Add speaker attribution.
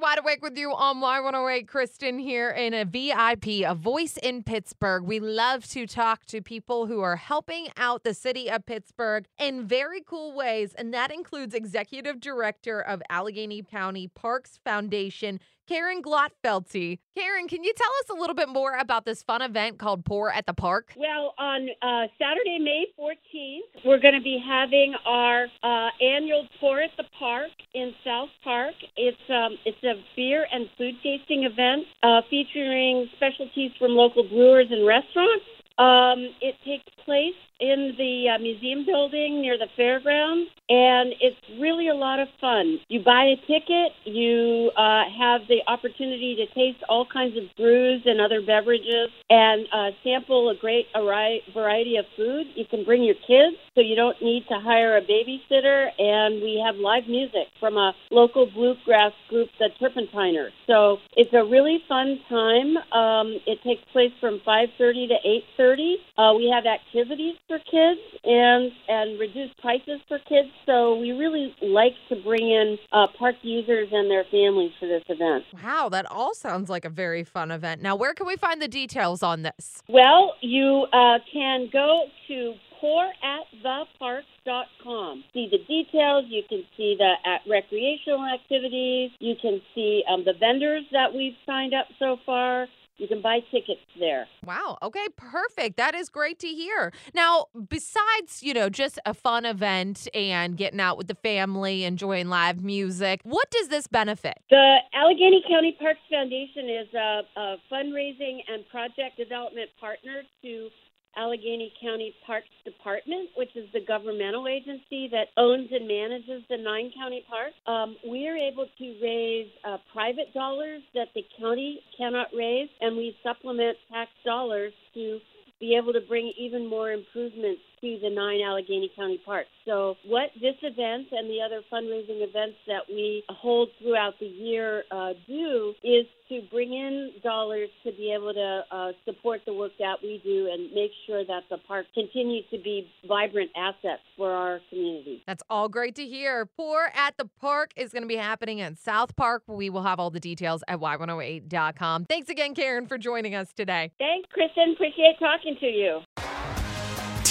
Speaker 1: Wide awake with you um, on Y108. Kristen here in a VIP, a voice in Pittsburgh. We love to talk to people who are helping out the city of Pittsburgh in very cool ways, and that includes Executive Director of Allegheny County Parks Foundation, Caren Glotfelty. Caren, can you tell us a little bit more about this fun event called Pour at the Park?
Speaker 2: Well, on uh, Saturday, May 14th, we're going to be having our uh, annual Pour at the Park in South Park. It's um, it's a beer and food tasting event uh, featuring specialties from local brewers and restaurants. Um, it takes place in the uh, museum building near the fairgrounds, and it's really a lot of fun. You buy a ticket, you uh, have the opportunity to taste all kinds of brews and other beverages, and uh, sample a great variety of food. You can bring your kids, so you don't need to hire a babysitter, and we have live music from a local bluegrass group, the Turpentiners. So it's a really fun time. Um, it takes place from 5:30 to 8:30. Uh, we have activities for kids and and reduced prices for kids. So we really like to bring in uh, park users and their families for this event.
Speaker 1: Wow, that all sounds like a very fun event. Now, where can we find the details on this?
Speaker 2: Well, you uh, can go to pouratthepark.com. See the details. You can see the recreational activities. You can see um, the vendors that we've signed up so far. You can buy tickets there.
Speaker 1: Wow. Okay, perfect. That is great to hear. Now, besides, you know, just a fun event and getting out with the family, enjoying live music, what does this benefit?
Speaker 2: The Allegheny County Parks Foundation is a, a fundraising and project development partner to Allegheny County Parks Department, which is the governmental agency that owns and manages the nine county parks. Um, we are able to raise uh, private dollars that the county cannot raise, and we supplement tax dollars to be able to bring even more improvements to the nine Allegheny County parks. So, what this event and the other fundraising events that we hold throughout the year uh, do is to bring in dollars to be able to uh, support the work that we do and make sure that the park continues to be vibrant assets for our community.
Speaker 1: That's all great to hear. Pour at the Park is going to be happening in South Park. We will have all the details at y108.com. Thanks again, Caren, for joining us today.
Speaker 2: Thanks, Kristen. Appreciate talking to you.